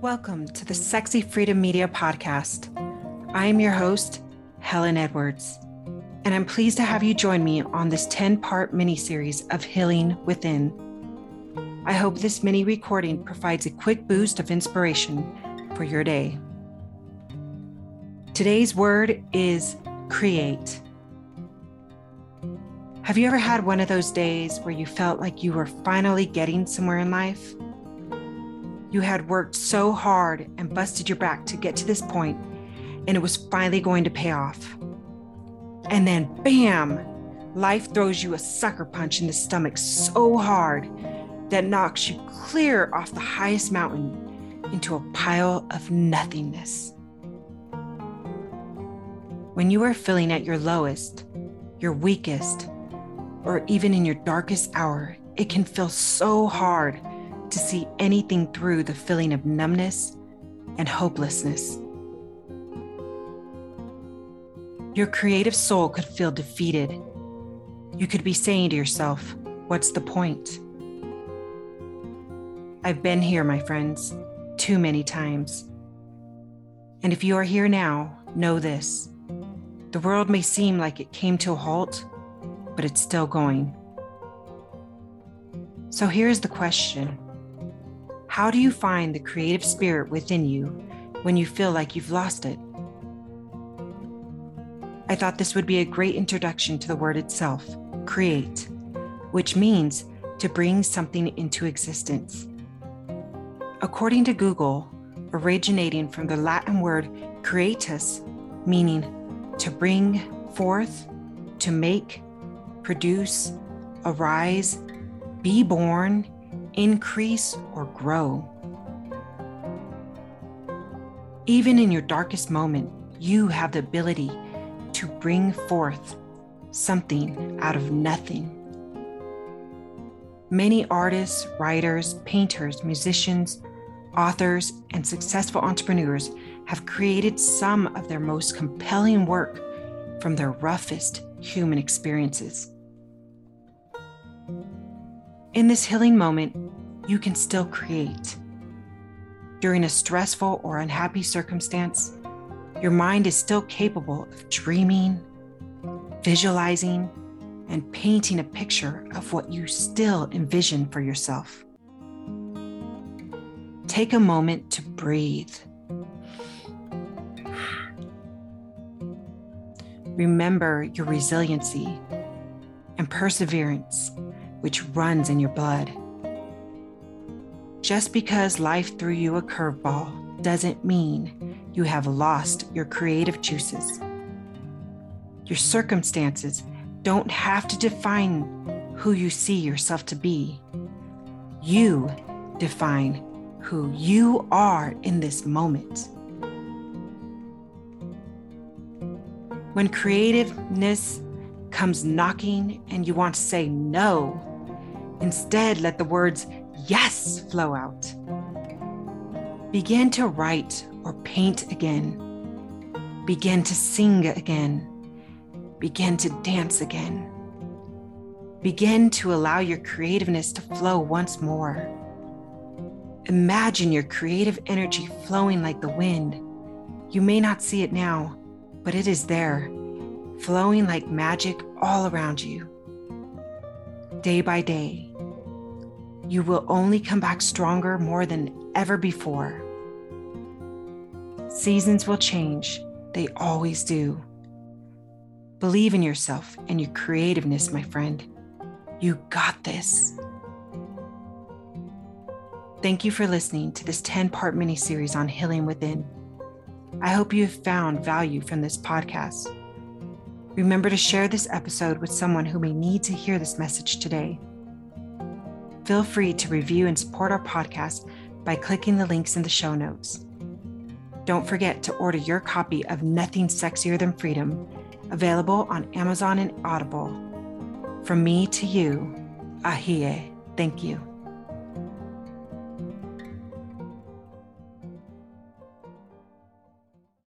Welcome to the Sexy Freedom Media Podcast. I am your host, Helen Edwards, and I'm pleased to have you join me on this 10 part mini series of Healing Within. I hope this mini recording provides a quick boost of inspiration for your day. Today's word is create. Have you ever had one of those days where you felt like you were finally getting somewhere in life? You had worked so hard and busted your back to get to this point, and it was finally going to pay off. And then, bam, life throws you a sucker punch in the stomach so hard that knocks you clear off the highest mountain into a pile of nothingness. When you are feeling at your lowest, your weakest, or even in your darkest hour, it can feel so hard to see anything through the feeling of numbness and hopelessness. Your creative soul could feel defeated. You could be saying to yourself, What's the point? I've been here, my friends, too many times. And if you are here now, know this the world may seem like it came to a halt, but it's still going. So here's the question how do you find the creative spirit within you when you feel like you've lost it? I thought this would be a great introduction to the word itself, create, which means to bring something into existence. According to Google, originating from the Latin word creatus, meaning to bring forth, to make, produce, arise, be born, increase, or grow. Even in your darkest moment, you have the ability to bring forth something out of nothing. Many artists, writers, painters, musicians, authors, and successful entrepreneurs have created some of their most compelling work from their roughest human experiences. In this healing moment, you can still create. During a stressful or unhappy circumstance, your mind is still capable of dreaming, visualizing, and painting a picture of what you still envision for yourself. Take a moment to breathe. Remember your resiliency and perseverance which runs in your blood. Just because life threw you a curveball doesn't mean you have lost your creative juices. Your circumstances don't have to define who you see yourself to be. You define who you are in this moment. When creativeness comes knocking and you want to say no, Instead, let the words yes flow out. Begin to write or paint again. Begin to sing again. Begin to dance again. Begin to allow your creativeness to flow once more. Imagine your creative energy flowing like the wind. You may not see it now, but it is there, flowing like magic all around you. Day by day, you will only come back stronger more than ever before. Seasons will change, they always do. Believe in yourself and your creativeness, my friend. You got this. Thank you for listening to this 10 part mini series on healing within. I hope you have found value from this podcast. Remember to share this episode with someone who may need to hear this message today feel free to review and support our podcast by clicking the links in the show notes. Don't forget to order your copy of Nothing Sexier Than Freedom, available on Amazon and Audible. From me to you, Ahie, thank you.